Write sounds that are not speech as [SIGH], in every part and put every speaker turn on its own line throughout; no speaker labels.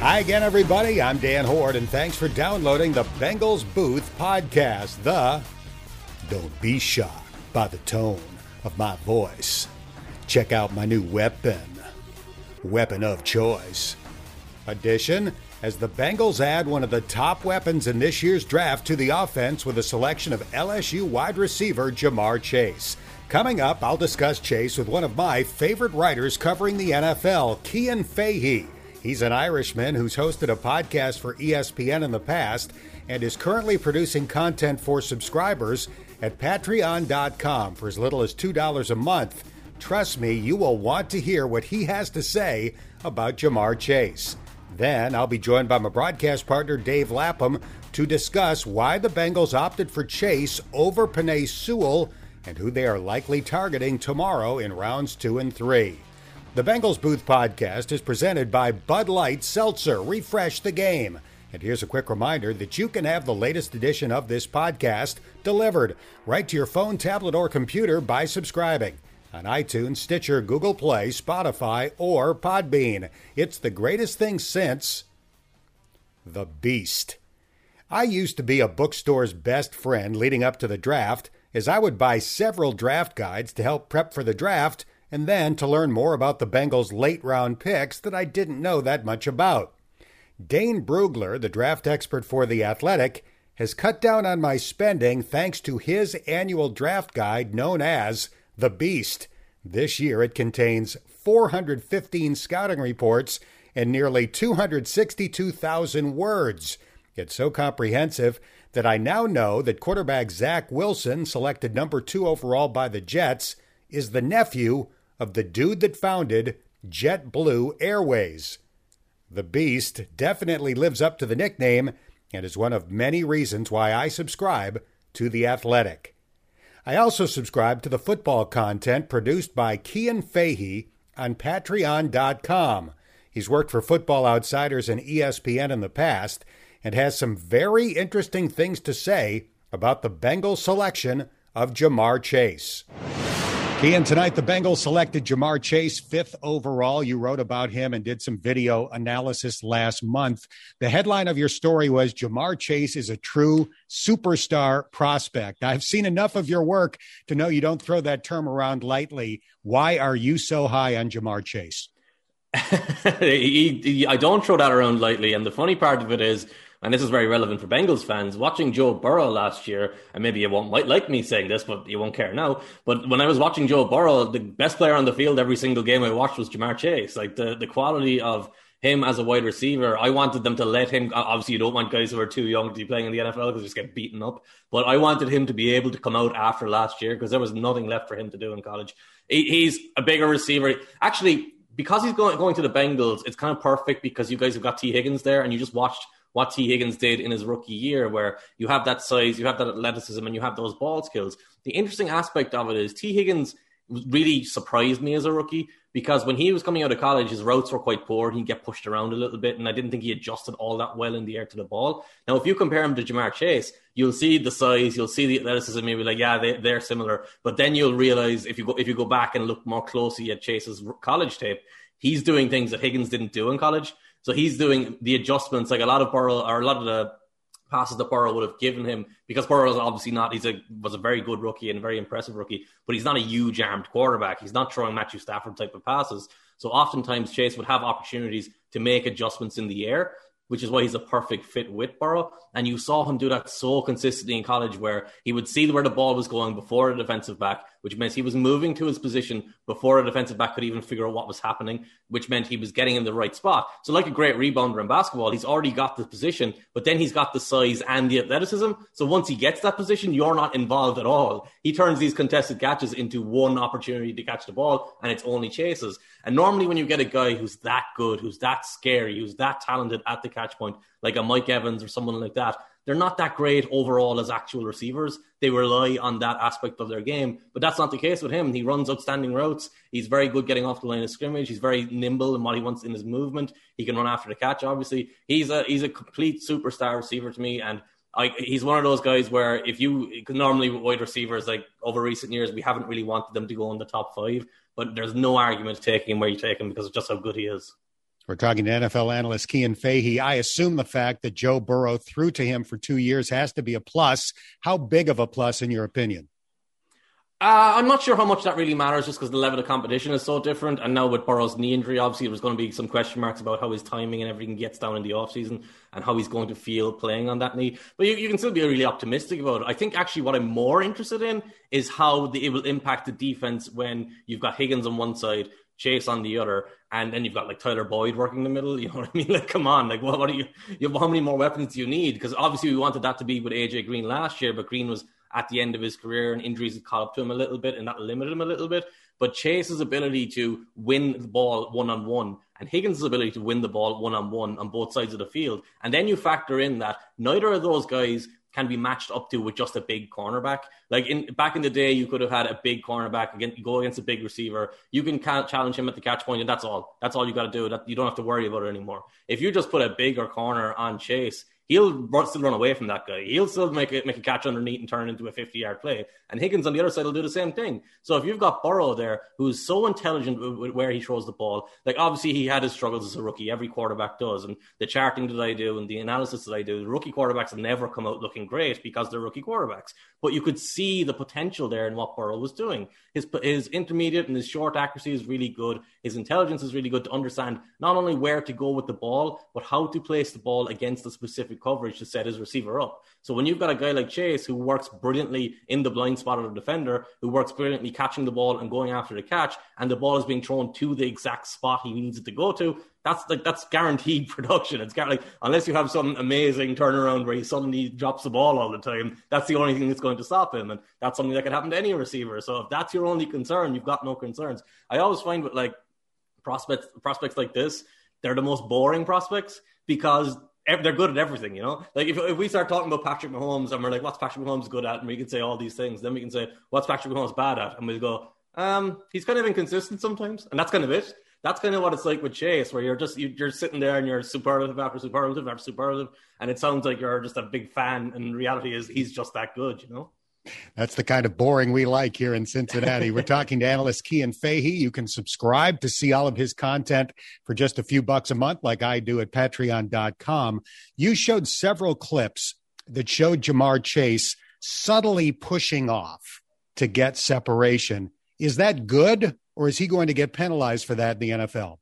Hi again, everybody. I'm Dan Hoard, and thanks for downloading the Bengals Booth podcast. The Don't Be Shocked by the Tone of My Voice. Check out my new weapon, Weapon of Choice Addition, as the Bengals add one of the top weapons in this year's draft to the offense with a selection of LSU wide receiver Ja'Marr Chase. Coming up, I'll discuss Chase with one of my favorite writers covering the NFL, Cian Fahey. He's an Irishman who's hosted a podcast for ESPN in the past and is currently producing content for subscribers at patreon.com for as little as $2 a month. Trust me, you will want to hear what he has to say about Ja'Marr Chase. Then I'll be joined by my broadcast partner Dave Lapham to discuss why the Bengals opted for Chase over Penei Sewell and who they are likely targeting tomorrow in rounds two and three. The Bengals Booth podcast is presented by Bud Light Seltzer. Refresh the game. And here's a quick reminder that you can have the latest edition of this podcast delivered right to your phone, tablet, or computer by subscribing on iTunes, Stitcher, Google Play, Spotify, or Podbean. It's the greatest thing since The Beast. I used to be a bookstore's best friend leading up to the draft, as I would buy several draft guides to help prep for the draft and then to learn more about the Bengals' late round picks that I didn't know that much about. Dane Brugler, the draft expert for The Athletic, has cut down on my spending thanks to his annual draft guide known as The Beast. This year it contains 415 scouting reports and nearly 262,000 words. It's so comprehensive that I now know that quarterback Zach Wilson, selected number two overall by the Jets, is the nephew of the dude that founded JetBlue Airways. The Beast definitely lives up to the nickname and is one of many reasons why I subscribe to The Athletic. I also subscribe to the football content produced by Cian Fahey on Patreon.com. He's worked for Football Outsiders and ESPN in the past and has some very interesting things to say about the Bengals selection of Ja'Marr Chase. Cian, tonight the Bengals selected Ja'Marr Chase fifth overall. You wrote about him and did some video analysis last month. The headline of your story was Ja'Marr Chase is a true superstar prospect. I've seen enough of your work to know you don't throw that term around lightly. Why are you so high on Ja'Marr Chase? [LAUGHS]
I don't throw that around lightly. And the funny part of it is, and this is very relevant for Bengals fans, watching Joe Burrow last year, and maybe you won't might like me saying this, but you won't care now. But when I was watching Joe Burrow, the best player on the field every single game I watched was Ja'Marr Chase. Like the, the quality of him as a wide receiver, I wanted them to let him. Obviously, you don't want guys who are too young to be playing in the NFL because they just get beaten up. But I wanted him to be able to come out after last year because there was nothing left for him to do in college. He, he's a bigger receiver. Actually, because he's going going to the Bengals, it's kind of perfect because you guys have got Tee Higgins there, and you just watched what Tee Higgins did in his rookie year, where you have that size, you have that athleticism, and you have those ball skills. The interesting aspect of it is Tee Higgins really surprised me as a rookie because when he was coming out of college, his routes were quite poor. He'd get pushed around a little bit, and I didn't think he adjusted all that well in the air to the ball. Now, if you compare him to Ja'Marr Chase, you'll see the size, you'll see the athleticism, maybe like, yeah, they, they're similar. But then you'll realize if you go if you go back and look more closely at Chase's college tape, he's doing things that Higgins didn't do in college. So he's doing the adjustments like a lot of Burrow or a lot of the passes that Burrow would have given him because Burrow is obviously not he's a was a very good rookie and very impressive rookie, but he's not a huge armed quarterback. He's not throwing Matthew Stafford type of passes. So oftentimes Chase would have opportunities to make adjustments in the air which is why he's a perfect fit with Burrow. And you saw him do that so consistently in college, where he would see where the ball was going before a defensive back, which meant he was moving to his position before a defensive back could even figure out what was happening, which meant he was getting in the right spot. So, like a great rebounder in basketball, he's already got the position, but then he's got the size and the athleticism. So, once he gets that position, you're not involved at all. He turns these contested catches into one opportunity to catch the ball, and it's only chases. And normally, when you get a guy who's that good, who's that scary, who's that talented at the catch point, like a Mike Evans or someone like that, they're not that great overall as actual receivers. They rely on that aspect of their game, but that's not the case with him. He runs outstanding routes. He's very good getting off the line of scrimmage. He's very nimble in what he wants in his movement. He can run after the catch. Obviously, he's a he's a complete superstar receiver to me, and I, he's one of those guys where if you normally wide receivers like over recent years we haven't really wanted them to go in the top five but there's no argument taking him where you take him because of just how good he is.
We're talking to NFL analyst Cian Fahey. I assume the fact that Joe Burrow threw to him for two years has to be a plus. How big of a plus, in your opinion?
Uh, I'm not sure how much that really matters just because the level of competition is so different. And now with Burrow's knee injury, obviously, there's going to be some question marks about how his timing and everything gets down in the offseason and how he's going to feel playing on that knee. But you, you, can still be really optimistic about it. I think actually what I'm more interested in is how the, it will impact the defense when you've got Higgins on one side, Chase on the other, and then you've got like Tyler Boyd working in the middle. [LAUGHS] You know what I mean? Like, come on, like, what, what are you? you have, how many more weapons do you need? Because obviously we wanted that to be with AJ Green last year, but Green was at the end of his career and injuries had caught up to him a little bit, and that limited him a little bit. But Chase's ability to win the ball one on one and Higgins' ability to win the ball one on one on both sides of the field, and then you factor in that neither of those guys can be matched up to with just a big cornerback. Like in back in the day, you could have had a big cornerback again, go against a big receiver. You can challenge him at the catch point, and that's all. That's all you got to do. That you don't have to worry about it anymore. If you just put a bigger corner on Chase, he'll still run away from that guy. He'll still make it, make a catch underneath and turn into a 50 yard play. And Higgins on the other side will do the same thing. So if you've got Burrow there, who's so intelligent with where he throws the ball, like obviously he had his struggles as a rookie. Every quarterback does. And the charting that I do and the analysis that I do, rookie quarterbacks have never come out looking great because they're rookie quarterbacks. But you could see the potential there in what Burrow was doing. His his intermediate and his short accuracy is really good. His intelligence is really good to understand not only where to go with the ball, but how to place the ball against the specific coverage to set his receiver up. So when you've got a guy like Chase who works brilliantly in the blind spot of the defender, who works brilliantly catching the ball and going after the catch, and the ball is being thrown to the exact spot he needs it to go to, that's like that's guaranteed [LAUGHS] production. It's like unless you have some amazing turnaround where he suddenly drops the ball all the time, that's the only thing that's going to stop him, and that's something that can happen to any receiver. So if that's your only concern, you've got no concerns. I always find with like prospects prospects like this, they're the most boring prospects because they're good at everything, you know. Like if, if we start talking about Patrick Mahomes and we're like, "What's Patrick Mahomes good at?" and we can say all these things, then we can say, "What's Patrick Mahomes bad at?" and we'll go, um, "He's kind of inconsistent sometimes," and that's kind of it. That's kind of what it's like with Chase, where you're just you're sitting there and you're superlative after superlative after superlative, and it sounds like you're just a big fan, and reality is he's just that good, you know.
That's the kind of boring we like here in Cincinnati. We're talking to analyst Cian Fahey. You can subscribe to see all of his content for just a few bucks a month, like I do at patreon.com. You showed several clips that showed Ja'Marr Chase subtly pushing off to get separation. Is that good, or is he going to get penalized for that in the NFL?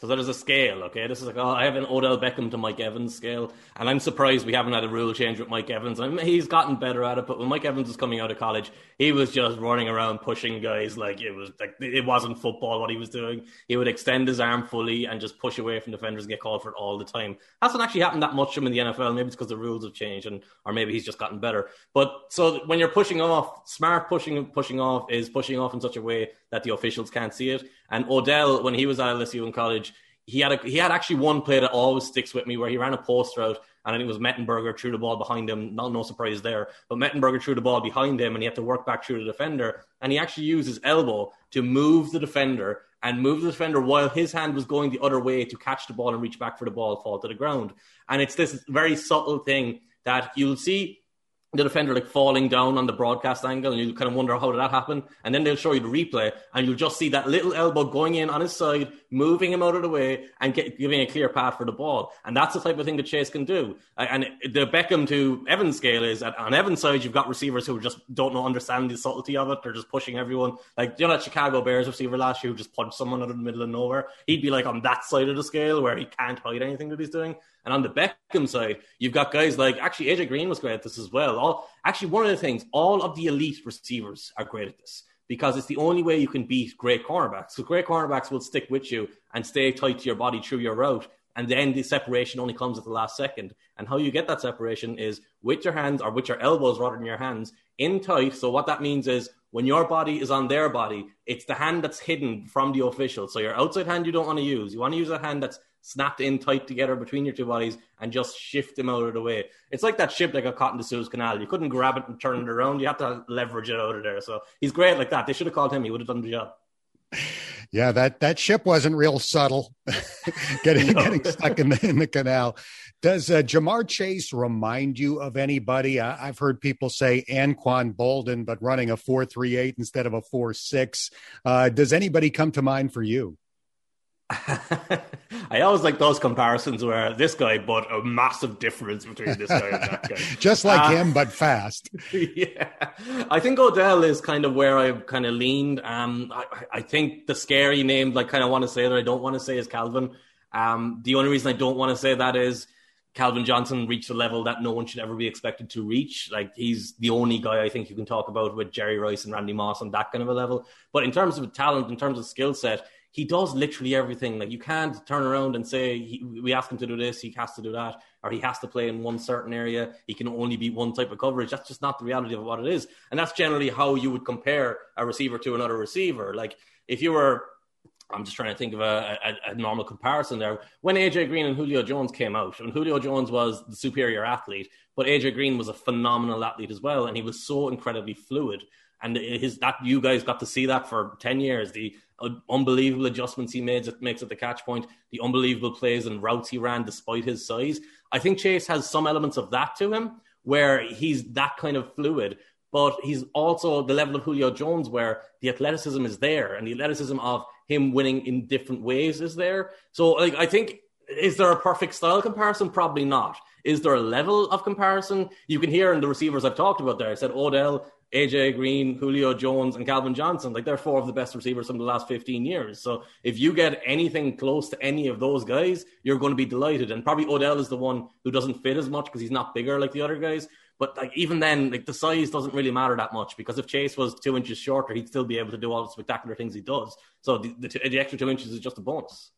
So there's a scale, okay? This is like, oh, I have an Odell Beckham to Mike Evans scale, and I'm surprised we haven't had a rule change with Mike Evans. I mean, he's gotten better at it, but when Mike Evans was coming out of college, he was just running around pushing guys like it was like it wasn't football what he was doing. He would extend his arm fully and just push away from defenders and get called for it all the time. Hasn't actually happened that much to him in the NFL. Maybe it's because the rules have changed, and or maybe he's just gotten better. But so when you're pushing off, smart pushing pushing off is pushing off in such a way that the officials can't see it. And Odell, when he was at LSU in college, he had a, he had actually one play that always sticks with me where he ran a post route and I think it was Mettenberger threw the ball behind him. Not no surprise there, but Mettenberger threw the ball behind him and he had to work back through the defender. And he actually used his elbow to move the defender and move the defender while his hand was going the other way to catch the ball and reach back for the ball, fall to the ground. And it's this very subtle thing that you'll see the defender like falling down on the broadcast angle, and you kind of wonder how did that happen. And then they'll show you the replay, and you'll just see that little elbow going in on his side, moving him out of the way, and get, giving a clear path for the ball. And that's the type of thing that Chase can do. And the Beckham to Evans scale is that on Evans' side, you've got receivers who just don't know understand the subtlety of it. They're just pushing everyone. Like you know that Chicago Bears receiver last year who just punched someone out of the middle of nowhere. He'd be like on that side of the scale where he can't hide anything that he's doing. And on the Beckham side, you've got guys like actually AJ Green was great at this as well. All actually one of the things, all of the elite receivers are great at this because it's the only way you can beat great cornerbacks. So great cornerbacks will stick with you and stay tight to your body through your route. And then the separation only comes at the last second. And how you get that separation is with your hands or with your elbows rather than your hands in tight. So what that means is when your body is on their body, it's the hand that's hidden from the official. So your outside hand you don't want to use. You want to use a hand that's snapped in tight together between your two bodies and just shift them out of the way. It's like that ship that got caught in the Suez Canal. You couldn't grab it and turn it around. You have to leverage it out of there. So he's great like that. They should have called him. He would have done the job.
Yeah, that that ship wasn't real subtle, [LAUGHS] getting no. getting stuck in the in the canal. Does uh, Ja'Marr Chase remind you of anybody? I, have heard people say Anquan Boldin, but running a four three eight instead of a four six. Uh, does anybody come to mind for you? [LAUGHS]
I always like those comparisons where this guy, but a massive difference between this guy and that guy. [LAUGHS]
Just like uh, him, but fast. [LAUGHS]
Yeah. I think Odell is kind of where I've kind of leaned. Um, I, I think the scary name, like, kind of want to say that I don't want to say is Calvin. Um, the only reason I don't want to say that is Calvin Johnson reached a level that no one should ever be expected to reach. Like he's the only guy I think you can talk about with Jerry Rice and Randy Moss on that kind of a level. But in terms of talent, in terms of skill set, he does literally everything. Like you can't turn around and say he, we ask him to do this, he has to do that, or he has to play in one certain area. He can only be one type of coverage. That's just not the reality of what it is, and that's generally how you would compare a receiver to another receiver. Like if you were, I'm just trying to think of a, a, a normal comparison there. When AJ Green and Julio Jones came out, and Julio Jones was the superior athlete, but AJ Green was a phenomenal athlete as well, and he was so incredibly fluid and his that you guys got to see that for 10 years. The uh, unbelievable adjustments he made that makes at the catch point. The unbelievable plays and routes he ran despite his size. I think chase has some elements of that to him where he's that kind of fluid but he's also the level of julio jones where the athleticism is there and the athleticism of him winning in different ways is there. So like i think is there a perfect style comparison? Probably not. Is there a level of comparison? You can hear in the receivers I've talked about there. I said Odell, AJ Green, Julio Jones, and Calvin Johnson. Like they're four of the best receivers from the last 15 years. So if you get anything close to any of those guys, you're going to be delighted. And probably Odell is the one who doesn't fit as much because he's not bigger like the other guys. But like even then, like the size doesn't really matter that much because if Chase was two inches shorter, he'd still be able to do all the spectacular things he does. So the, the, the extra two inches is just a bonus.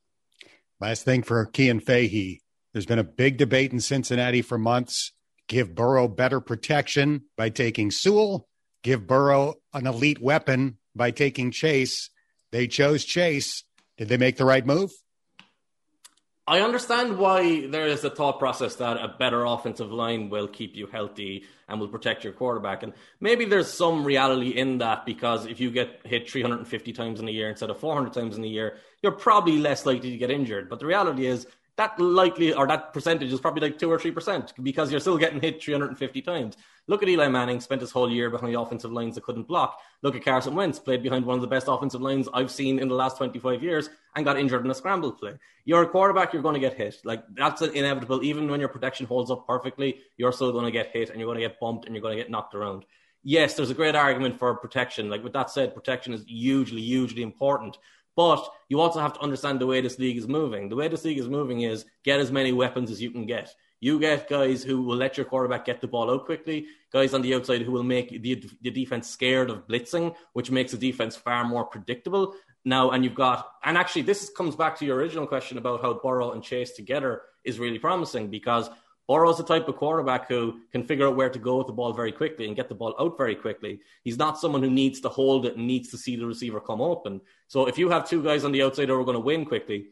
Last thing for Cian Fahey. There's been a big debate in Cincinnati for months. Give Burrow better protection by taking Sewell give Burrow an elite weapon by taking Chase. They chose Chase. Did they make the right move?
I understand why there is a thought process that a better offensive line will keep you healthy and will protect your quarterback. And maybe there's some reality in that because if you get hit 350 times in a year instead of 400 times in a year, you're probably less likely to get injured. But the reality is that likely or that percentage is probably like two or three percent because you're still getting hit 350 times. Look at Eli Manning, spent his whole year behind offensive lines that couldn't block. Look at Carson Wentz, played behind one of the best offensive lines I've seen in the last 25 years and got injured in a scramble play. You're a quarterback, you're going to get hit. Like that's inevitable. Even when your protection holds up perfectly, you're still going to get hit and you're going to get bumped and you're going to get knocked around. Yes, there's a great argument for protection. Like with that said, protection is hugely, hugely important. But you also have to understand the way this league is moving. The way this league is moving is get as many weapons as you can get. You get guys who will let your quarterback get the ball out quickly, guys on the outside who will make the, the defense scared of blitzing, which makes the defense far more predictable. Now, and you've got, and actually, this comes back to your original question about how Burrow and Chase together is really promising because Burrow's the type of quarterback who can figure out where to go with the ball very quickly and get the ball out very quickly. He's not someone who needs to hold it and needs to see the receiver come open. So if you have two guys on the outside who are going to win quickly,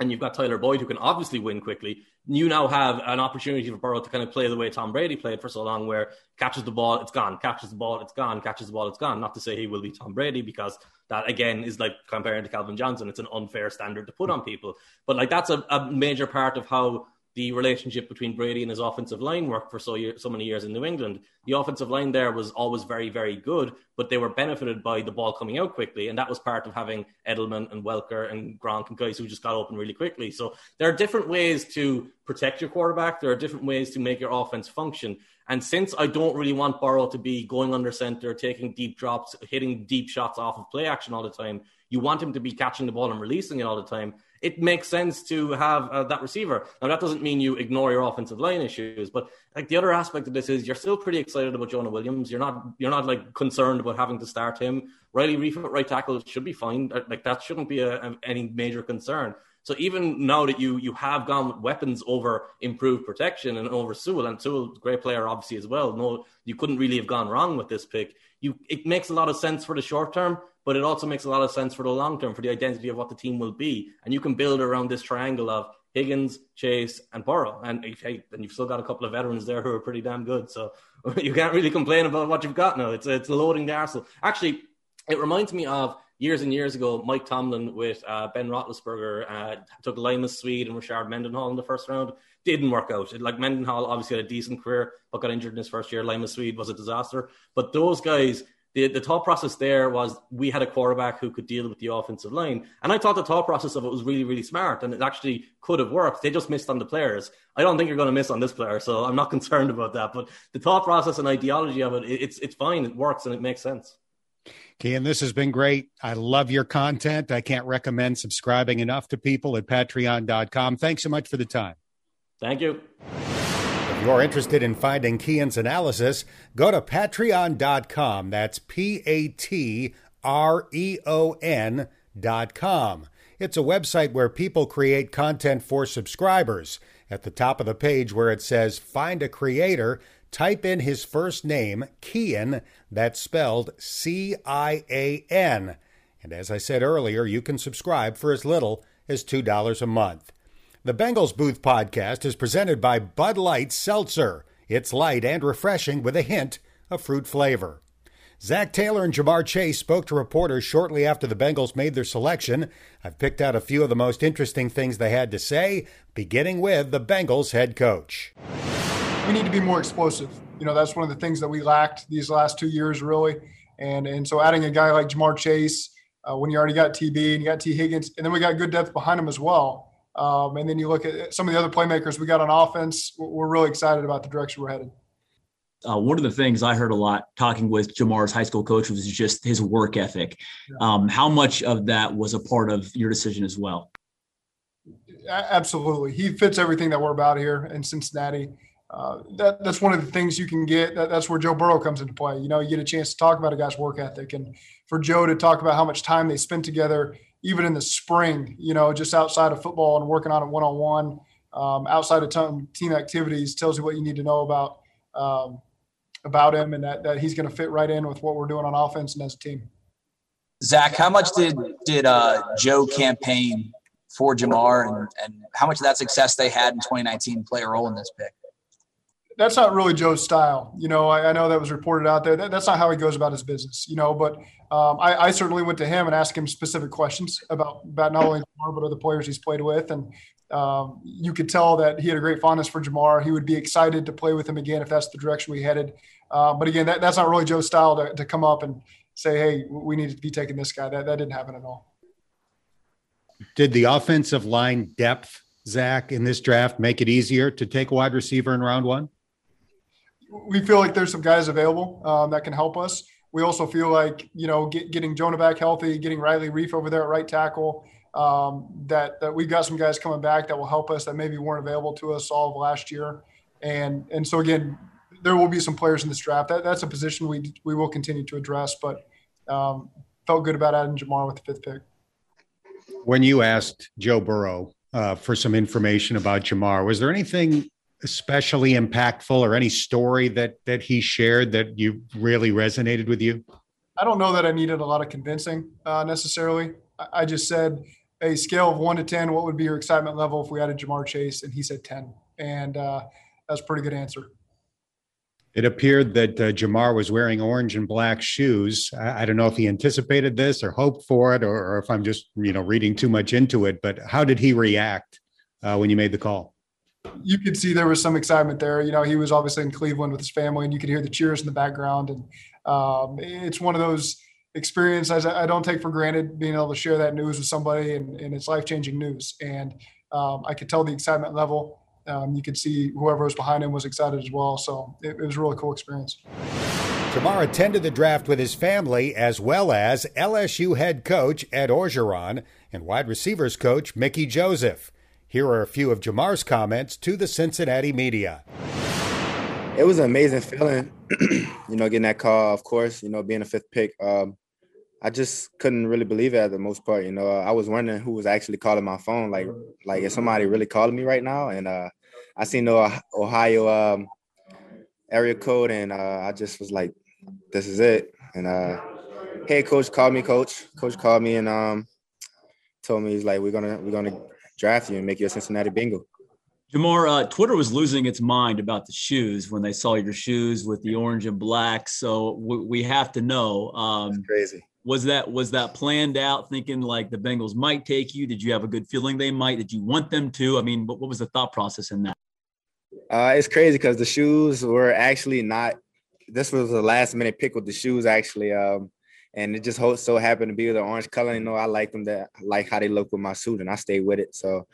and you've got Tyler Boyd who can obviously win quickly, you now have an opportunity for Burrow to kind of play the way Tom Brady played for so long, where catches the ball, it's gone, catches the ball, it's gone, catches the ball, it's gone. Not to say he will be Tom Brady because that again is like comparing to Calvin Johnson. It's an unfair standard to put on people, but like that's a, a major part of how the relationship between Brady and his offensive line worked for so, year, so many years in New England. The offensive line there was always very, very good, but they were benefited by the ball coming out quickly. And that was part of having Edelman and Welker and Gronk and guys who just got open really quickly. So there are different ways to protect your quarterback. There are different ways to make your offense function. And since I don't really want Burrow to be going under center, taking deep drops, hitting deep shots off of play action all the time, you want him to be catching the ball and releasing it all the time it makes sense to have uh, that receiver. Now, that doesn't mean you ignore your offensive line issues, but like the other aspect of this is you're still pretty excited about Jonah Williams. You're not you're not like concerned about having to start him. Riley Reiff at right tackle should be fine. Like that shouldn't be a, a, any major concern. So even now that you you have gone with weapons over improved protection and over Sewell, and Sewell, great player obviously as well. No, you couldn't really have gone wrong with this pick. You it makes a lot of sense for the short term but it also makes a lot of sense for the long term for the identity of what the team will be. And you can build around this triangle of Higgins, Chase, and Burrow. And hey, and you've still got a couple of veterans there who are pretty damn good. So [LAUGHS] you can't really complain about what you've got now. It's it's loading the arsenal. Actually, it reminds me of years and years ago, Mike Tomlin with uh, Ben Roethlisberger uh, took Limas Sweed and Rashard Mendenhall in the first round. Didn't work out. It, like Mendenhall obviously had a decent career, but got injured in his first year. Limas Sweed was a disaster. But those guys the, the thought process there was we had a quarterback who could deal with the offensive line. And I thought the thought process of it was really, really smart and it actually could have worked. They just missed on the players. I don't think you're going to miss on this player, so I'm not [LAUGHS] concerned about that. But the thought process and ideology of it, it's, it's fine. It works and it makes sense.
Cian, this has been great. I love your content. I can't recommend subscribing enough to people at patreon.com. Thanks so much for the time.
Thank you
you're interested in finding Cian's analysis, go to patreon.com. That's P A T R E O N dot com. It's a website where people create content for subscribers. At the top of the page where it says Find a Creator, type in his first name, Cian, that's spelled C I A N. And as I said earlier, you can subscribe for as little as $2 a month. The Bengals Booth podcast is presented by Bud Light Seltzer. It's light and refreshing with a hint of fruit flavor. Zac Taylor and Ja'Marr Chase spoke to reporters shortly after the Bengals made their selection. I've picked out a few of the most interesting things they had to say, beginning with the Bengals head coach.
We need to be more explosive. You know, that's one of the things that we lacked these last two years, really. And and so adding a guy like Ja'Marr Chase, uh, when you already got TB and you got Tee Higgins, and then we got good depth behind him as well um, and then you look at some of the other playmakers we got on offense. We're really excited about the direction we're headed.
Uh, one of the things I heard a lot talking with Ja'Marr's high school coach was just his work ethic. Um, how much of that was a part of your decision as well?
Absolutely. He fits everything that we're about here in Cincinnati. Uh, that, that's one of the things you can get. That, that's where Joe Burrow comes into play. You know, you get a chance to talk about a guy's work ethic, and for Joe to talk about how much time they spend together even in the spring, you know, just outside of football and working on it one on one, outside of team activities, tells you what you need to know about um, about him and that, that he's going to fit right in with what we're doing on offense and as a team.
Zac, how much did did uh, Joe campaign for Ja'Marr and, and how much of that success they had in 2019 play a role in this pick?
that's not really Joe's style. You know, I, I know that was reported out there. That, that's not how he goes about his business. You know, but um, I, I, certainly went to him and asked him specific questions about about not only Ja'Marr but other players he's played with, and um, you could tell that he had a great fondness for Ja'Marr. He would be excited to play with him again if that's the direction we headed. Uh, but again, that, that's not really Joe's style to, to come up and say, "Hey, we need to be taking this guy." That that didn't happen at all.
Did the offensive line depth, Zac, in this draft make it easier to take a wide receiver in round one?
we feel like there's some guys available um, that can help us. We also feel like you know get, getting Jonah back healthy, getting Riley Reiff over there at right tackle. Um, that that we've got some guys coming back that will help us that maybe weren't available to us all of last year, and and so again, there will be some players in this draft. That that's a position we we will continue to address, but um, felt good about adding Ja'Marr with the fifth pick.
When you asked Joe Burrow uh, for some information about Ja'Marr, was there anything especially impactful or any story that that he shared that you really resonated with you?
I don't know that I needed a lot of convincing uh, necessarily. I just said a scale of one to ten, what would be your excitement level if we added Ja'Marr Chase? And he said ten, and uh, that's a pretty good answer.
It appeared that uh, Ja'Marr was wearing orange and black shoes. I, I, don't know if he anticipated this or hoped for it, or, or, if I'm just you know reading too much into it. But how did he react uh, when you made the call?
You could see there was some excitement there. You know, he was obviously in Cleveland with his family, and you could hear the cheers in the background. And um, it's one of those experiences I don't take for granted being able to share that news with somebody, and, and it's life changing news. And um, I could tell the excitement level. Um, you could see whoever was behind him was excited as well. So it, it was a really cool experience.
Ja'Marr attended the draft with his family as well as LSU head coach Ed Orgeron and wide receivers coach Mickey Joseph. Here are a few of Ja'Marr's comments to the Cincinnati media.
It was an amazing feeling, [CLEARS THROAT] you know, getting that call, of course, you know, being a fifth pick. Um, I just couldn't really believe it at the most part. You know, I was wondering who was actually calling my phone. Like, like is somebody really calling me right now? And uh, I seen the Ohio um, area code, and uh, I just was like, "This is it." And uh, hey, coach called me. Coach, coach called me and um, told me he's like, "We're gonna, we're gonna draft you and make you a Cincinnati Bengal.
Ja'Marr, uh, Twitter was losing its mind about the shoes when they saw your shoes with the orange and black. So we, we have to know.
Um, crazy.
Was that was that planned out? Thinking like the Bengals might take you? Did you have a good feeling they might? Did you want them to? I mean, what, what was the thought process in that?
Uh, it's crazy because the shoes were actually not. This was a last minute pick with the shoes actually, um, and it just so happened to be with the orange color. You know, I like them that I like how they look with my suit, and I stayed with it. So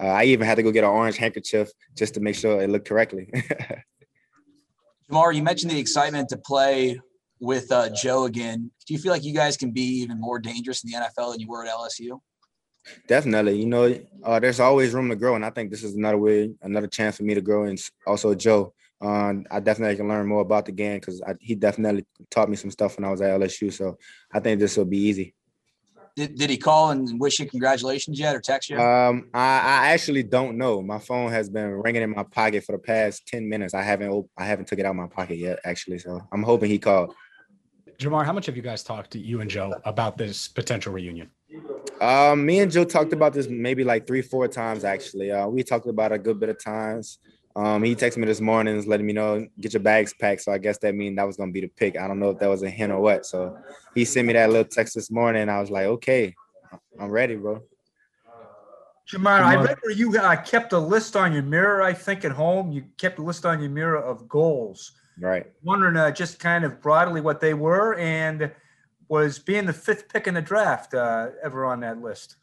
uh, I even had to go get an orange handkerchief just to make sure it looked correctly. [LAUGHS]
Ja'Marr, you mentioned the excitement to play with uh, Joe again. Do you feel like you guys can be even more dangerous in the NFL than you were at LSU?
Definitely. You know, uh, there's always room to grow, and I think this is another way, another chance for me to grow. And also, Joe, um, I definitely can learn more about the game because he definitely taught me some stuff when I was at LSU. So I think this will be easy.
Did, did he call and wish you congratulations yet or text you?
Um, I, I actually don't know. My phone has been ringing in my pocket for the past ten minutes. I haven't I haven't took it out of my pocket yet, actually. So I'm hoping he called.
Ja'Marr, how much have you guys talked to you and Joe about this potential reunion?
Um, me and Joe talked about this maybe like three, four times actually. Uh, we talked about a good bit of times. Um, he texted me this morning, letting me know get your bags packed. So I guess that means that was gonna be the pick. I don't know if that was a hint or what. So he sent me that little text this morning. And I was like, okay, I'm ready, bro.
Ja'Marr, I read where you uh, kept a list on your mirror. I think at home you kept a list on your mirror of goals.
Right.
Wondering uh, just kind of broadly what they were and was being the fifth pick in the draft uh, ever on that list?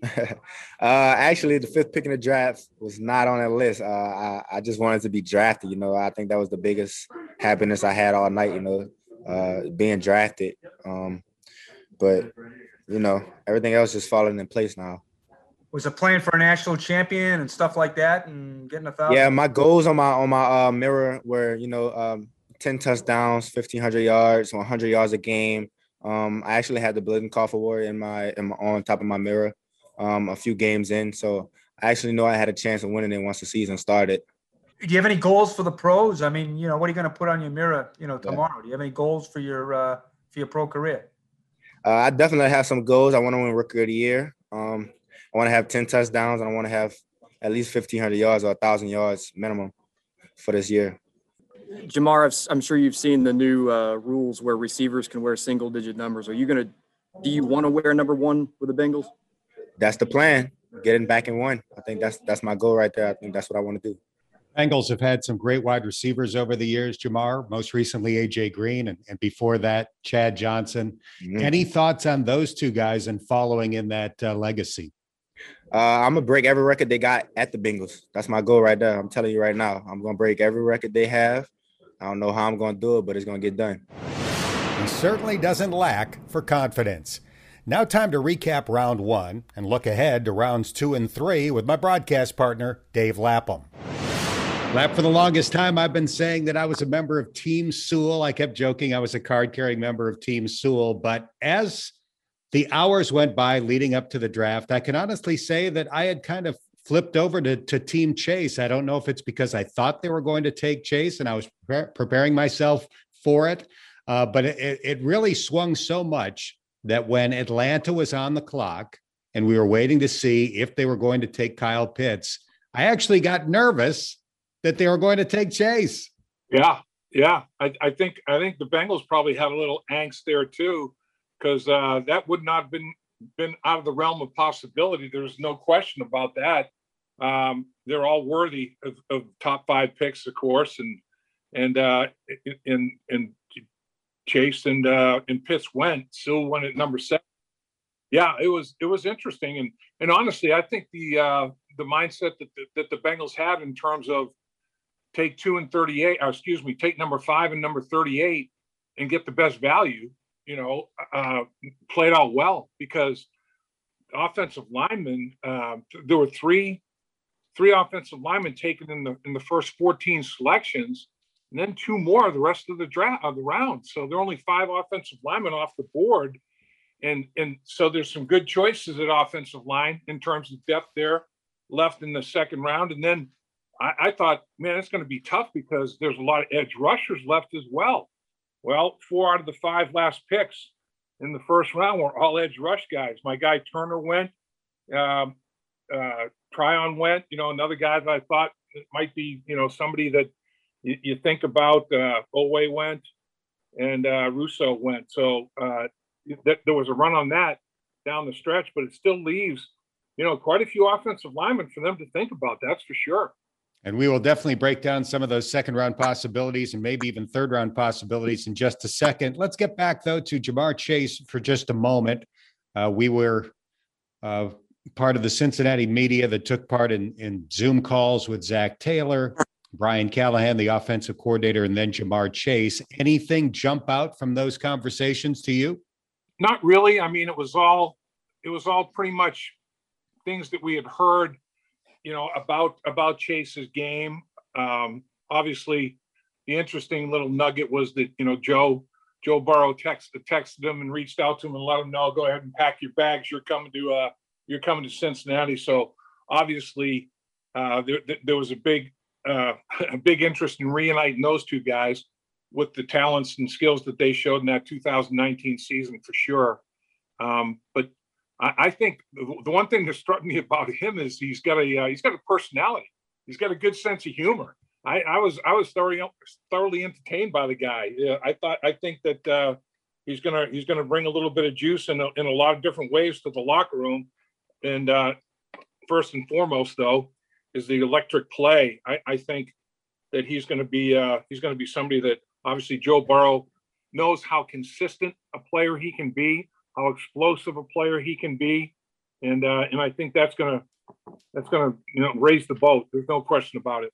[LAUGHS]
uh, actually, the fifth pick in the draft was not on that list. Uh, I, I, just wanted to be drafted. You know, I think that was the biggest happiness I had all night. You know, uh, being drafted. Um, but you know, everything else is falling in place now.
Was it playing for a national champion and stuff like that, and getting a thousand?
Yeah, my goals on my on my uh, mirror were you know um, ten touchdowns, fifteen hundred yards, one hundred yards a game. Um, I actually had the Biletnikoff Award in my, in my on top of my mirror um, a few games in, so I actually know I had a chance of winning it once the season started.
Do you have any goals for the pros? I mean, you know, what are you going to put on your mirror, you know, tomorrow? Yeah. Do you have any goals for your uh, for your pro career?
Uh, I definitely have some goals. I want to win Rookie of the Year. Um, I want to have ten touchdowns, and I want to have at least fifteen hundred yards or thousand yards minimum for this year.
Ja'Marr, I'm sure you've seen the new uh, rules where receivers can wear single digit numbers. Are you going to, do you want to wear number one with the Bengals?
That's the plan. Getting back in one. I think that's that's my goal right there. I think that's what I want to do.
Bengals have had some great wide receivers over the years, Ja'Marr, most recently AJ Green, and, and before that, Chad Johnson. Mm-hmm. Any thoughts on those two guys and following in that uh, legacy?
Uh, I'm gonna break every record they got at the Bengals. That's my goal right there. I'm telling you right now. I'm gonna break every record they have. I don't know how I'm going to do it, but it's going to get done.
He certainly doesn't lack for confidence. Now, time to recap round one and look ahead to rounds two and three with my broadcast partner, Dave Lapham. Lap, for the longest time, I've been saying that I was a member of Team Sewell. I kept joking I was a card carrying member of Team Sewell. But as the hours went by leading up to the draft, I can honestly say that I had kind of flipped over to, to Team Chase. I don't know if it's because I thought they were going to take Chase and I was pre- preparing myself for it. Uh, but it, it really swung so much that when Atlanta was on the clock and we were waiting to see if they were going to take Kyle Pitts, I actually got nervous that they were going to take Chase.
Yeah, yeah. I, I think I think the Bengals probably had a little angst there too, because uh, that would not have been been out of the realm of possibility. There's no question about that. Um, they're all worthy of, of, top five picks, of course, and and uh, in in Chase and uh, and Pitts went. Still went at number seven. Yeah, it was it was interesting, and and honestly, I think the uh, the mindset that the, that the Bengals had in terms of take two and thirty eight, uh, excuse me, take number five and number thirty eight, and get the best value. You know, uh, played out well because offensive linemen. Uh, there were three three offensive linemen taken in the in the first 14 selections, and then two more the rest of the draft of the round. So there are only five offensive linemen off the board. And and so there's some good choices at offensive line in terms of depth there left in the second round. And then I, I thought, man, it's going to be tough because there's a lot of edge rushers left as well. Well, four out of the five last picks in the first round were all edge rush guys. My guy Turner went. Um, uh, Tryon went, you know, another guy that I thought might be, you know, somebody that you, you think about. Uh, Oweh went, and uh, Rousseau went. So uh, that there was a run on that down the stretch, but it still leaves, you know, quite a few offensive linemen for them to think about. That's for sure.
And we will definitely break down some of those second round possibilities and maybe even third round possibilities in just a second. Let's get back, though, to Ja'Marr Chase for just a moment. Uh, we were uh, part of the Cincinnati media that took part in, in Zoom calls with Zac Taylor, Brian Callahan, the offensive coordinator, and then Ja'Marr Chase. Anything jump out from those conversations to you?
Not really. I mean, it was all it was all pretty much things that we had heard you know, about about Chase's game. Um, obviously, the interesting little nugget was that you know Joe Joe Burrow texted texted him and reached out to him and let him know, go ahead and pack your bags. You're coming to uh, you're coming to Cincinnati. So obviously, uh, there, there was a big uh, [LAUGHS] a big interest in reuniting those two guys with the talents and skills that they showed in that 2019 season for sure. Um, but I, I think the, one thing that struck me [LAUGHS] about him is he's got a uh, he's got a personality. He's got a good sense of humor. I, I was I was thoroughly thoroughly entertained by the guy. I thought I think that uh, he's gonna he's gonna bring a little bit of juice in a, in a lot of different ways to the locker room. And uh, first and foremost, though, is the electric play. I, I think that he's going to be uh, he's going to be somebody that obviously Joe Burrow knows how consistent a player he can be how explosive a player he can be, and uh, and I think that's gonna that's gonna you know raise the boat. There's no question about it.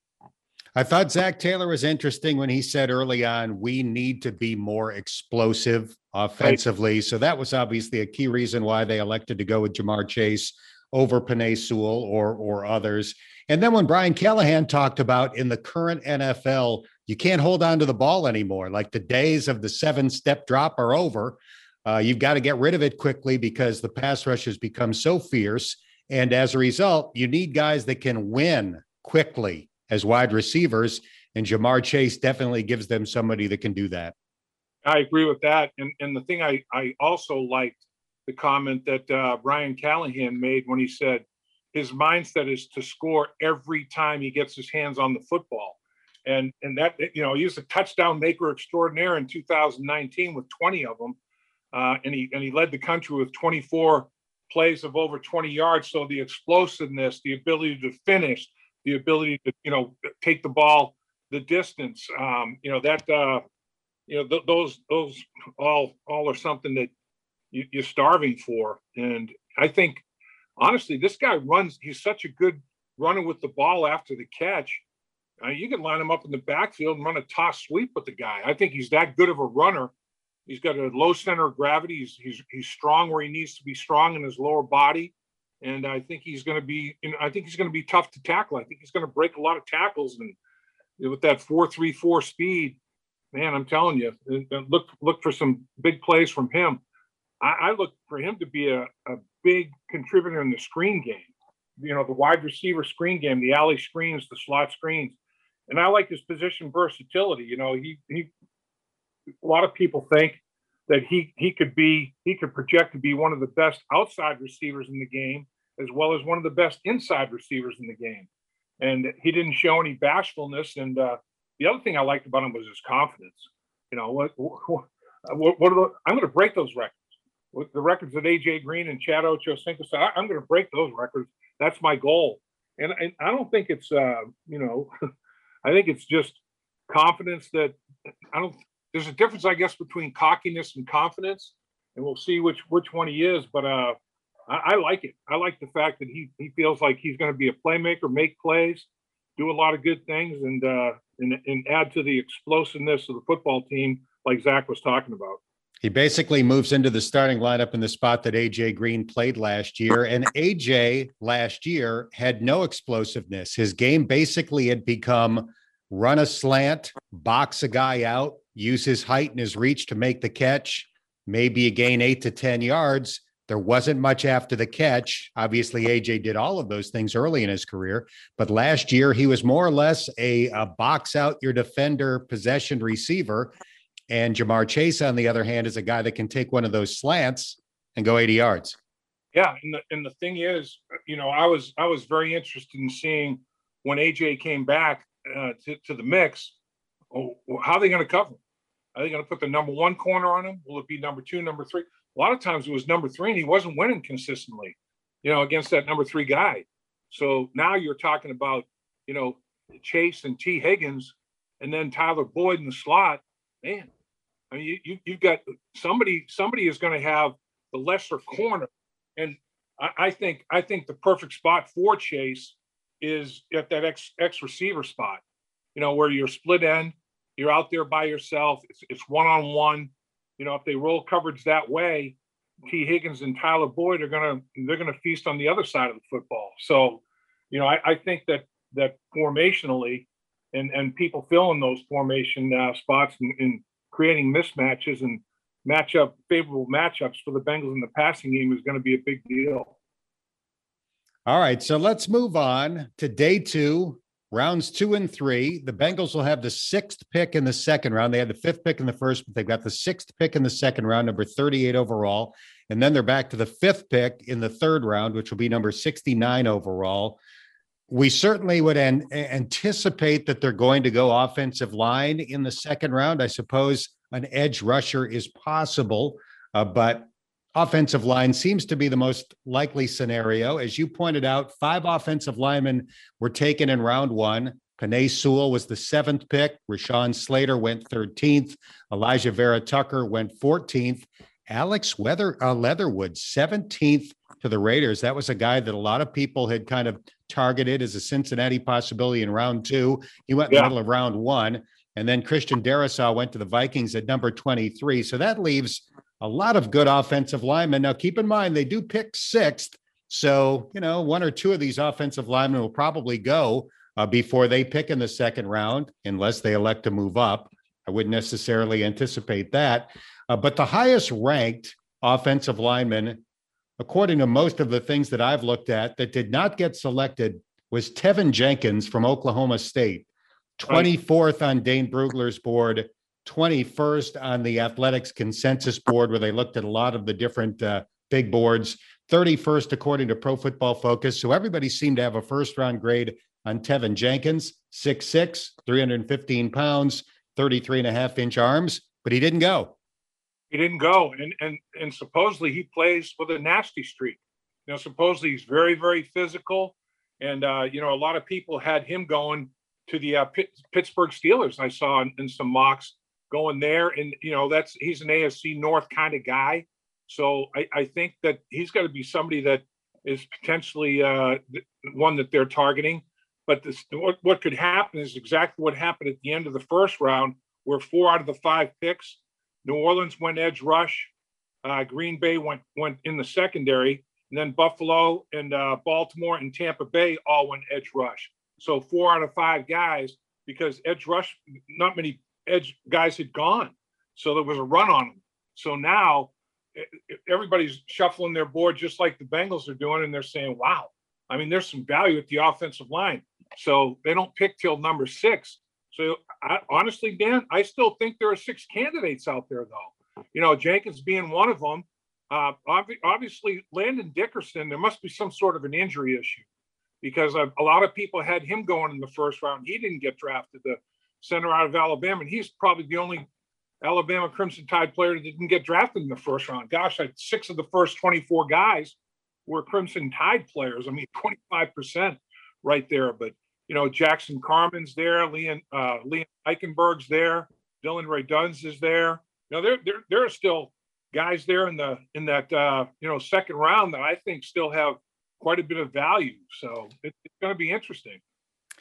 I thought Zac Taylor was interesting when he said early on, we need to be more explosive offensively. Right. So that was obviously a key reason why they elected to go with Ja'Marr Chase over Penei Sewell or or others. And then when Brian Callahan talked about in the current NFL, you can't hold on to the ball anymore. Like the days of the seven step drop are over. Uh, you've got to get rid of it quickly because the pass rush has become so fierce. And as a result, you need guys that can win quickly as wide receivers. And Ja'Marr Chase definitely gives them somebody that can do that.
I agree with that. And, and the thing I, I also liked the comment that uh, Brian Callahan made when he said his mindset is to score every time he gets his hands on the football. And, and that, you know, he was a touchdown maker extraordinaire in 2019 with 20 of them uh, and he and he led the country with 24 plays of over 20 yards. So the explosiveness, the ability to finish, the ability to you know take the ball the distance, um, you know that uh, you know th- those those all all are something that you, you're starving for. And I think honestly, this guy runs. He's such a good runner with the ball after the catch. Uh, you can line him up in the backfield and run a toss sweep with the guy. I think he's that good of a runner He's got a low center of gravity. He's he's he's strong where he needs to be strong in his lower body, and I think he's going to be. You know, I think he's going to be tough to tackle. I think he's going to break a lot of tackles, and with that four three four speed, man, I'm telling you, uh, uh, look look for some big plays from him. I, I look for him to be a, a big contributor in the screen game. You know, the wide receiver screen game, the alley screens, the slot screens, and I like his position versatility. You know, he he a lot of people think that he he could be he could project to be one of the best outside receivers in the game as well as one of the best inside receivers in the game. And he didn't show any bashfulness. And uh, the other thing i liked about him was his confidence. You know what what, what are the, i'm going to break those records with the records that aj green and chad ochocinco said i'm going to break those records that's my goal and, and i don't think it's uh, you know [LAUGHS] i think it's just confidence that i don't there's a difference, I guess, between cockiness and confidence, and we'll see which which one he is. But uh, I, I like it. I like the fact that he he feels like he's going to be a playmaker, make plays, do a lot of good things, and uh, and and add to the explosiveness of the football team, like Zac was talking about.
He basically moves into the starting lineup in the spot that AJ Green played last year. And AJ last year had no explosiveness. His game basically had become run a slant, box a guy out, use his height and his reach to make the catch. Maybe you gain eight to 10 yards. There wasn't much after the catch. Obviously, AJ did all of those things early in his career, but last year he was more or less a, a box out your defender possession receiver. And Ja'Marr Chase, on the other hand, is a guy that can take one of those slants and go 80 yards.
Yeah, and the, and the thing is, you know, I was I was very interested in seeing when AJ came back uh, to, to the mix, oh, how are they going to cover him? Are they going to put the number one corner on him? Will it be number two, number three? a lot of times it was number three and he wasn't winning consistently, you know, against that number three guy. So now you're talking about, you know, Chase and Tee Higgins and then Tyler Boyd in the slot. Man, I mean, you, you, you've got somebody, somebody is going to have the lesser corner. And I, I think, I think the perfect spot for Chase is at that X, X receiver spot, you know, where you're split end, you're out there by yourself. It's, it's one-on-one. You know, if they roll coverage that way, Tee Higgins and Tyler Boyd are gonna they're gonna feast on the other side of the football. So, you know, I, I think that that formationally, and and people filling those formation uh, spots and, and creating mismatches and matchup favorable matchups for the Bengals in the passing game is going to be a big deal.
All right, so let's move on to day two, rounds two and three. The Bengals will have the sixth pick in the second round. They had the fifth pick in the first, but they've got the sixth pick in the second round, number 38 overall. And then they're back to the fifth pick in the third round, which will be number 69 overall. We certainly would an- anticipate that they're going to go offensive line in the second round. I suppose an edge rusher is possible, uh, but offensive line seems to be the most likely scenario. As you pointed out, five offensive linemen were taken in round one. Penei Sewell was the seventh pick. Rashawn Slater went 13th. Alijah Vera-Tucker went 14th. Alex Weather uh, Leatherwood, 17th to the Raiders. That was a guy that a lot of people had kind of targeted as a Cincinnati possibility in round two. He went in the middle of round one. And then Christian Darrisaw went to the Vikings at number 23. So that leaves a lot of good offensive linemen. Now, keep in mind, they do pick sixth. So, you know, one or two of these offensive linemen will probably go uh, before they pick in the second round, unless they elect to move up. I wouldn't necessarily anticipate that. Uh, but the highest ranked offensive lineman, according to most of the things that I've looked at, that did not get selected was Teven Jenkins from Oklahoma State, 24th on Dane Brugler's board, 21st on the Athletic's consensus board, where they looked at a lot of the different uh, big boards, 31st according to Pro Football Focus. So everybody seemed to have a first round grade on Teven Jenkins, 6'6, 315 pounds, 33 and a half inch arms, but he didn't go.
He didn't go, and and and supposedly he plays with a nasty streak. You know, supposedly he's very very physical, and uh, you know a lot of people had him going to the uh, Pitt, Pittsburgh Steelers. I saw in, in some mocks going there, and you know that's he's an AFC North kind of guy. So I, I think that he's got to be somebody that is potentially uh, one that they're targeting. But this, what, what could happen is exactly what happened at the end of the first round, where four out of the five picks, New Orleans went edge rush, uh, Green Bay went went in the secondary, and then Buffalo and uh, Baltimore and Tampa Bay all went edge rush. So four out of five guys, because edge rush, not many edge guys had gone, so there was a run on them. So now everybody's shuffling their board just like the Bengals are doing, and they're saying, "Wow, I mean, there's some value at the offensive line." So they don't pick till number six. So I, honestly, Dan, I still think there are six candidates out there, though. You know, Jenkins being one of them. Uh, obvi- obviously, Landon Dickerson, there must be some sort of an injury issue because a, lot of people had him going in the first round. He didn't get drafted, the center out of Alabama, and he's probably the only Alabama Crimson Tide player that didn't get drafted in the first round. Gosh, six of the first 24 guys were Crimson Tide players. I mean, 25% right there. But, you know, Jackson Carman's there, Leon, uh, Leon Eichenberg's there, Dillon Radunz is there. You know, there, there, there are still guys there in the, in that, uh, you know, second round that I think still have quite a bit of value. So it, it's going to be interesting.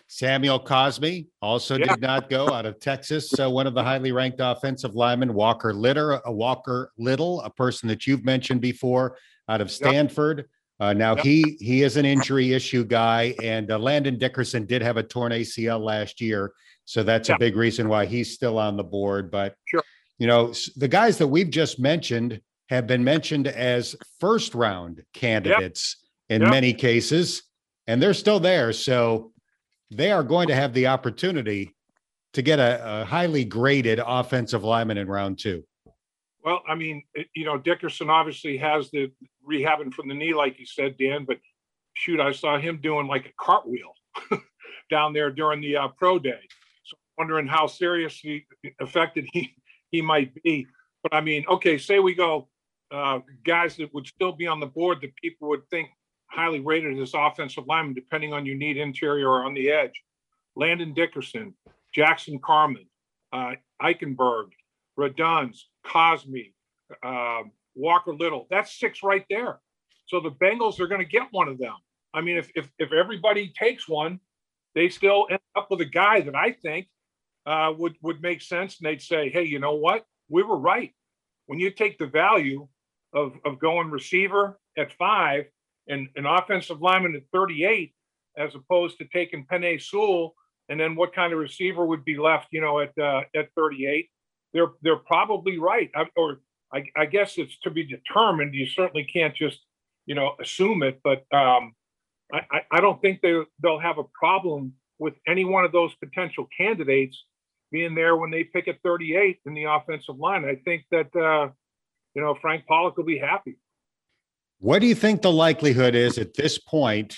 Samuel Cosmi also
Yeah.
did not go out of Texas. So one of the highly ranked offensive linemen, Walker Litter, a Walker Little, a person that you've mentioned before out of Stanford. Uh, now
Yep.
he he is an injury issue guy, and uh, Landon Dickerson did have a torn ACL last year, so that's
Yeah.
a big reason why he's still on the board. But
Sure.
you know, the guys that we've just mentioned have been mentioned as first round candidates in
Yep.
many cases, and they're still there. So they are going to have the opportunity to get a, a highly graded offensive lineman in round two.
Well, I mean, you know, Dickerson obviously has the rehabbing from the knee, like you said, Dan. But shoot, I saw him doing like a cartwheel [LAUGHS] down there during the uh, pro day. So wondering how seriously affected he he might be. But I mean, okay, say we go uh, guys that would still be on the board that people would think highly rated as offensive linemen, depending on you need interior or on the edge. Landon Dickerson, Jackson Carman, uh, Eichenberg, Radunz, Cosmi, uh, Walker Little. That's six right there. So the Bengals are going to get one of them. I mean, if, if, if everybody takes one, they still end up with a guy that I think uh, would would make sense, and they'd say, "Hey, you know what? We were right. When you take the value of of going receiver at five and an offensive lineman at 38, as opposed to taking Penei Sewell, and then what kind of receiver would be left, you know, at uh, at 38? They're they're probably right, I, or I, I guess it's to be determined. You certainly can't just you know assume it, but um, I, I don't think they they'll have a problem with any one of those potential candidates being there when they pick at 38 in the offensive line. I think that uh, you know Frank Pollack will be happy.
What do you think the likelihood is at this point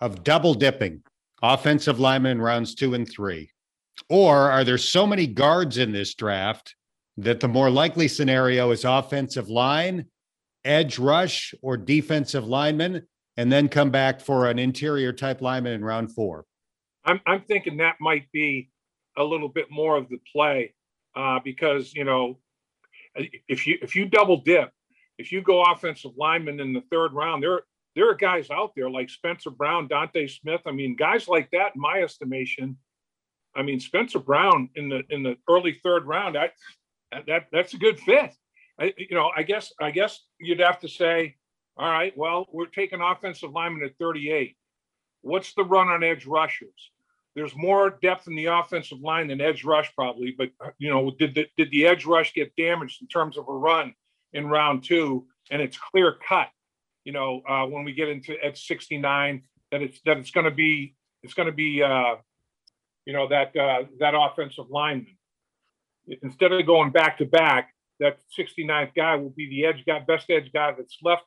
of double dipping offensive linemen in rounds two and three? Or are there so many guards in this draft that the more likely scenario is offensive line, edge rush, or defensive lineman? and then come back for an interior type lineman in round four?
I'm, I'm thinking that might be a little bit more of the play uh, because, you know, if you if you double dip, if you go offensive lineman in the third round, there there are guys out there like Spencer Brown, D'Ante Smith. I mean, guys like that, in my estimation. I mean, Spencer Brown in the in the early third round, I, that that's a good fit. I, you know, I guess I guess you'd have to say all right, well, we're taking offensive lineman at 38. What's the run on edge rushers? There's more depth in the offensive line than edge rush, probably. But you know, did the did the edge rush get damaged in terms of a run in round two? And it's clear cut. You know, uh, when we get into at 69, that it's that it's going to be it's going to be uh, you know that uh, that offensive lineman. Instead of going back to back, that 69th guy will be the edge guy, best edge guy that's left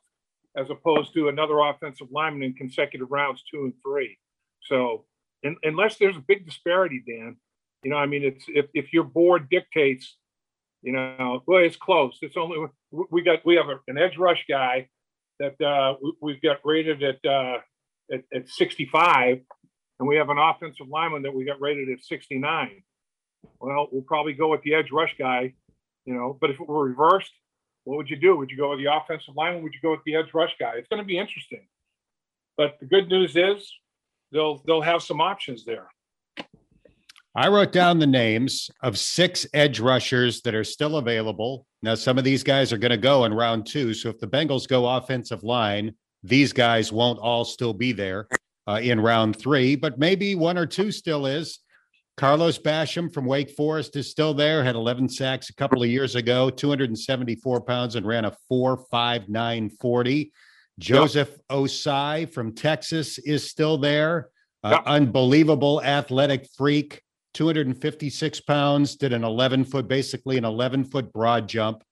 as opposed to another offensive lineman in consecutive rounds two and three. So in, unless there's a big disparity, Dan, you know, I mean, it's if, if your board dictates, you know, well, it's close. It's only we got we have an edge rush guy that uh, we've got rated at, uh, at at 65, and we have an offensive lineman that we got rated at 69. Well, we'll probably go with the edge rush guy, you know. But if it were reversed, what would you do? Would you go with the offensive line? Would you go with the edge rush guy? It's going to be interesting. But the good news is they'll they'll have some options there.
I wrote down the names of six edge rushers that are still available. Now, some of these guys are going to go in round two. So if the Bengals go offensive line, these guys won't all still be there uh, in round three, but maybe one or two still is. Carlos Basham from Wake Forest is still there, had 11 sacks a couple of years ago, 274 pounds, and ran a 4.5940. Joseph yep. Ossai from Texas is still there. Uh, yep. Unbelievable athletic freak, 256 pounds, did an 11 foot, basically an 11 foot broad jump.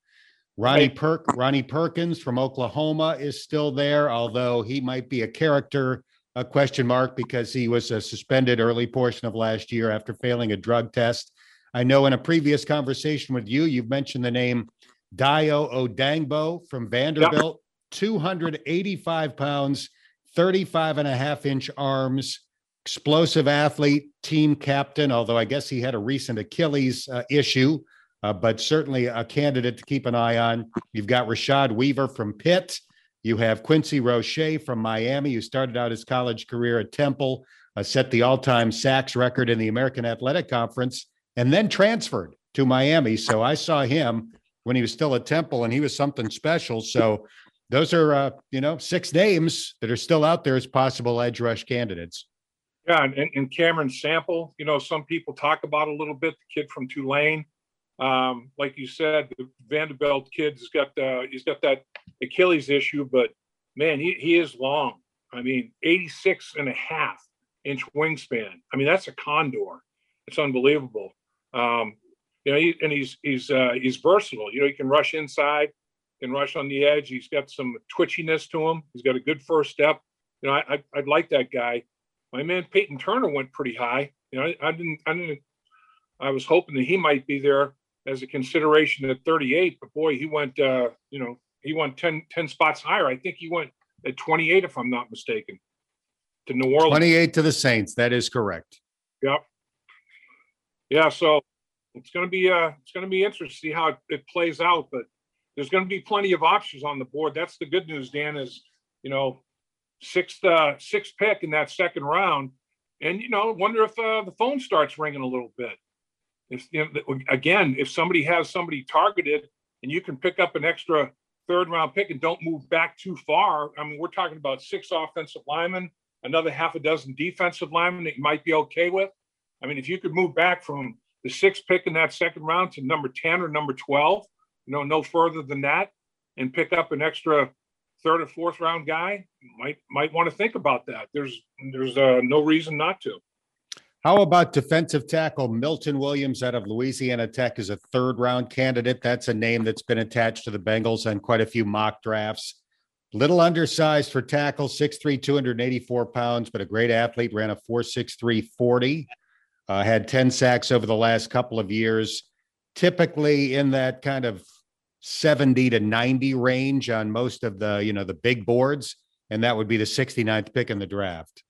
Ronnie Perk, Ronnie Perkins from Oklahoma is still there, although he might be a character a question mark because he was uh, suspended early portion of last year after failing a drug test. I know in a previous conversation with you, you've mentioned the name Dayo Odeyingbo from Vanderbilt, yep. 285 pounds, 35 and a half inch arms, explosive athlete, team captain, although I guess he had a recent Achilles uh, issue, uh, but certainly a candidate to keep an eye on. You've got Rashad Weaver from Pitt. You have Quincy Roche from Miami, who started out his college career at Temple, uh, set the all time sacks record in the American Athletic Conference, and then transferred to Miami. So I saw him when he was still at Temple, and he was something special. So those are, uh, you know, six names that are still out there as possible edge rush candidates.
Yeah, and, and Cameron Sample, you know, some people talk about a little bit, the kid from Tulane. Um, like you said, the Vanderbilt kid's got uh, he's got that Achilles issue, but man, he, he is long. I mean, 86 and a half inch wingspan. I mean, that's a condor. It's unbelievable. Um, you know, he, and he's he's uh, he's versatile. You know, he can rush inside, can rush on the edge. He's got some twitchiness to him. He's got a good first step. You know, I, I would like that guy. My man Payton Turner went pretty high. You know, I, I didn't I didn't I was hoping that he might be there as a consideration at 38. But boy, he went, uh, you know, he went 10, 10 spots higher. I think he went at 28, if I'm not mistaken, to New Orleans.
28 to the Saints. That is correct.
Yep. Yeah, so it's going to be uh it's going to be interesting to see how it, it plays out, but there's going to be plenty of options on the board. That's the good news, Dan. Is you know sixth uh, sixth pick in that second round, and you know wonder if uh, the phone starts ringing a little bit. If again, if somebody has somebody targeted, and you can pick up an extra third round pick and don't move back too far. I mean, we're talking about six offensive linemen, another half a dozen defensive linemen that you might be okay with. I mean, if you could move back from the sixth pick in that second round to number 10 or number 12, you know, no further than that, and pick up an extra third or fourth round guy, might might want to think about that. There's there's uh, no reason not to.
How about defensive tackle Milton Williams out of Louisiana Tech is a third round candidate? That's a name that's been attached to the Bengals on quite a few mock drafts. Little undersized for tackle, 6'3, 284 pounds, but a great athlete, ran a 4'6'3 40. Uh, had 10 sacks over the last couple of years, typically in that kind of 70 to 90 range on most of the, you know, the big boards. And that would be the 69th pick in the draft.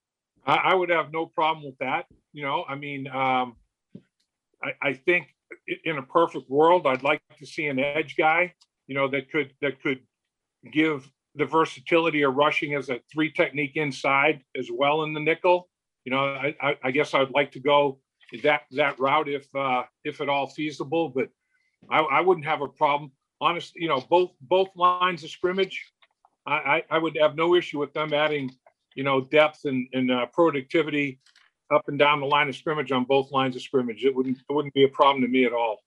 I, I would have no problem with that. You know, I mean, um, I, I think in a perfect world, I'd like to see an edge guy, you know, that could that could give the versatility of rushing as a three technique inside as well in the nickel. You know, I, I, I guess I'd like to go that that route if uh, if at all feasible. But I, I wouldn't have a problem. Honestly, you know, both both lines of scrimmage, I, I would have no issue with them adding, you know, depth and, and uh, productivity up and down the line of scrimmage on both lines of scrimmage. It wouldn't it wouldn't be a problem to me at all.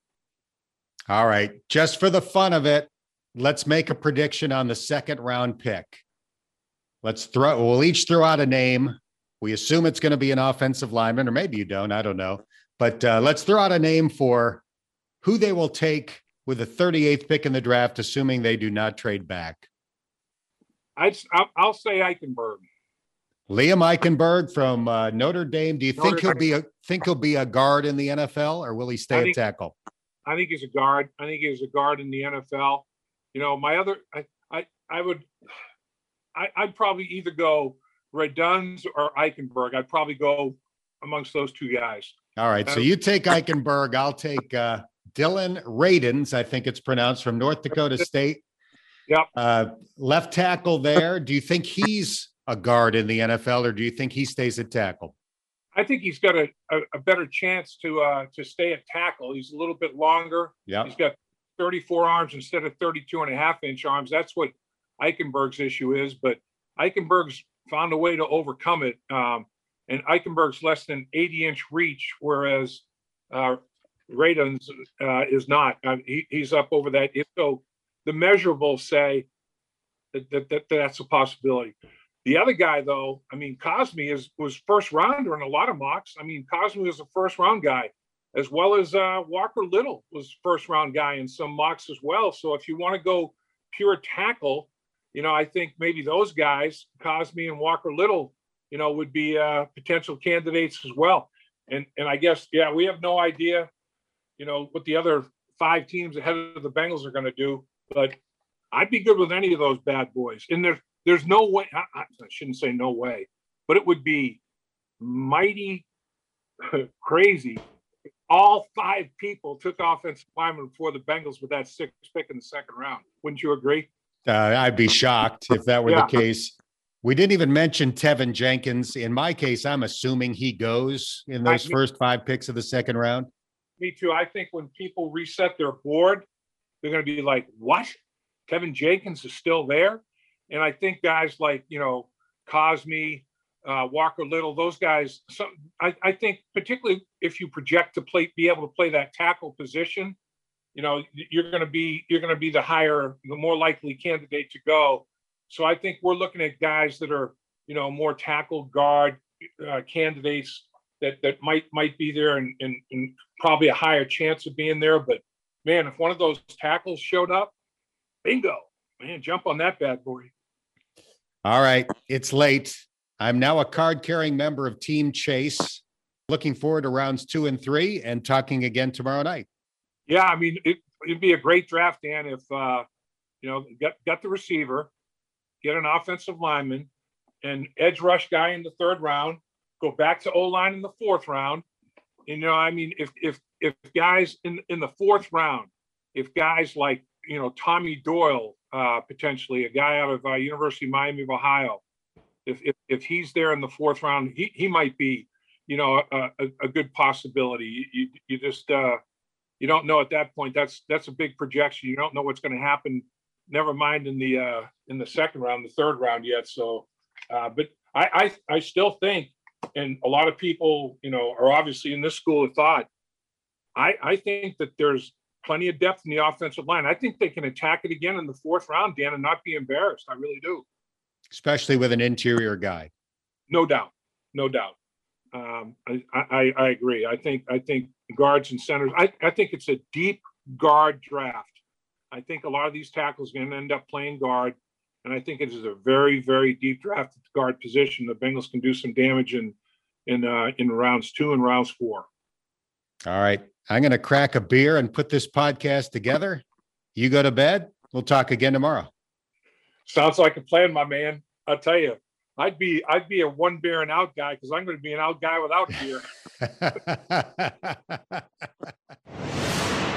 All right, just for the fun of it, let's make a prediction on the second round pick. Let's throw. We'll each throw out a name we assume it's going to be an offensive lineman, or maybe you don't. I don't know. But uh, let's throw out a name for who they will take with the 38th pick in the draft, assuming they do not trade back.
I, I'll say Eichenberg.
Liam Eichenberg from uh, Notre Dame. Do you Notre think he'll be a think he'll be a guard in the NFL, or will he stay
think,
a tackle?
I think he's a guard. I think he's a guard in the NFL. You know, my other, I, I, I would, I, I'd probably either go Radunz or Eichenberg. I'd probably go amongst those two guys.
All right. So you take Eichenberg. I'll take uh, Dillon Radunz. I think it's pronounced from North Dakota State.
Yep.
Uh, left tackle there. Do you think he's a guard in the NFL, or do you think he stays at tackle?
I think he's got a, a, a better chance to uh, to stay at tackle. He's a little bit longer.
Yeah.
He's got 34 arms instead of 32 and a half inch arms. That's what Eichenberg's issue is. But Eichenberg's found a way to overcome it. Um, and Eichenberg's less than 80 inch reach, whereas uh, Radunz uh, is not. Uh, he, he's up over that. So the measurables say that, that, that, that's a possibility. The other guy, though, I mean, Cosmi is was first rounder in a lot of mocks. I mean, Cosmi was a first round guy, as well as uh, Walker Little was first round guy in some mocks as well. So if you want to go pure tackle, you know, I think maybe those guys, Cosmi and Walker Little, you know, would be uh, potential candidates as well. And and I guess yeah, we have no idea, you know, what the other five teams ahead of the Bengals are going to do. But I'd be good with any of those bad boys. And there's there's no way. I, I shouldn't say no way, but it would be mighty [LAUGHS] crazy. All five people took offensive linemen before the Bengals with that sixth pick in the second round. Wouldn't you agree?
Uh, I'd be shocked if that were yeah. the case. We didn't even mention Teven Jenkins. In my case, I'm assuming he goes in those I, first five picks of the second round.
Me too. I think when people reset their board, they're going to be like, "What? Teven Jenkins is still there?" And I think guys like you know Cosmi, uh, Walker Little, those guys. So I, I think particularly if you project to play, be able to play that tackle position, you know you're going to be you're going to be the higher the more likely candidate to go. So i think we're looking at guys that are you know more tackle guard uh, candidates that that might might be there and, and, and probably a higher chance of being there. But man if one of those tackles showed up bingo. Man jump on that bad boy
all right it's late i'm now a card carrying member of team chase looking forward to rounds two and three and talking again tomorrow night
yeah, I mean, it, would be a great draft, Dan, if uh, You know, get got the receiver, get an offensive lineman, and edge rush guy in the third round. Go back to O line in the fourth round. You know, I mean, if if if guys in in the fourth round, if guys like you know Tommy Doyle, uh, potentially a guy out of uh, University of Miami of Ohio, if, if if he's there in the fourth round, he he might be, you know, a, a, a good possibility. You you just uh, you don't know at that point. That's that's a big projection. You don't know what's going to happen. Never mind in the uh, in the second round, the third round yet. So, uh, but I, I I still think, and a lot of people, you know, are obviously in this school of thought. I I think that there's plenty of depth in the offensive line. I think they can attack it again in the fourth round, Dan, and not be embarrassed. I really do.
Especially with an interior guy.
No doubt. No doubt. Um, I, I, I agree. I think I think guards and centers. I, I think it's a deep guard draft. I think a lot of these tackles are going to end up playing guard, and I think it is a very very deep draft at the guard position. The Bengals can do some damage in in uh, in rounds two and rounds four.
All right, I'm going to crack a beer and put this podcast together. You go to bed. We'll talk again tomorrow.
Sounds like a plan, my man. I'll tell you, I'd be I'd be a one beer and out guy because I'm going to be an out guy without beer. [LAUGHS]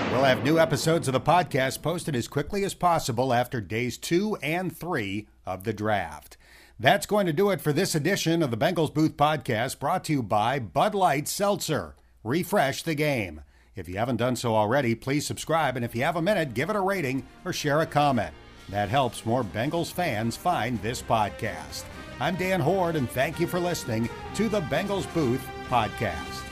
[LAUGHS]
we'll have new episodes of the podcast posted as quickly as possible after days two and three of the draft. That's going to do it for this edition of the Bengals Booth Podcast, brought to you by Bud Light Seltzer. Refresh the game. If you haven't done so already, please subscribe, and if you have a minute, give it a rating or share a comment. That helps more Bengals fans find this podcast. I'm Dan Hoard, and thank you for listening to the Bengals Booth Podcast.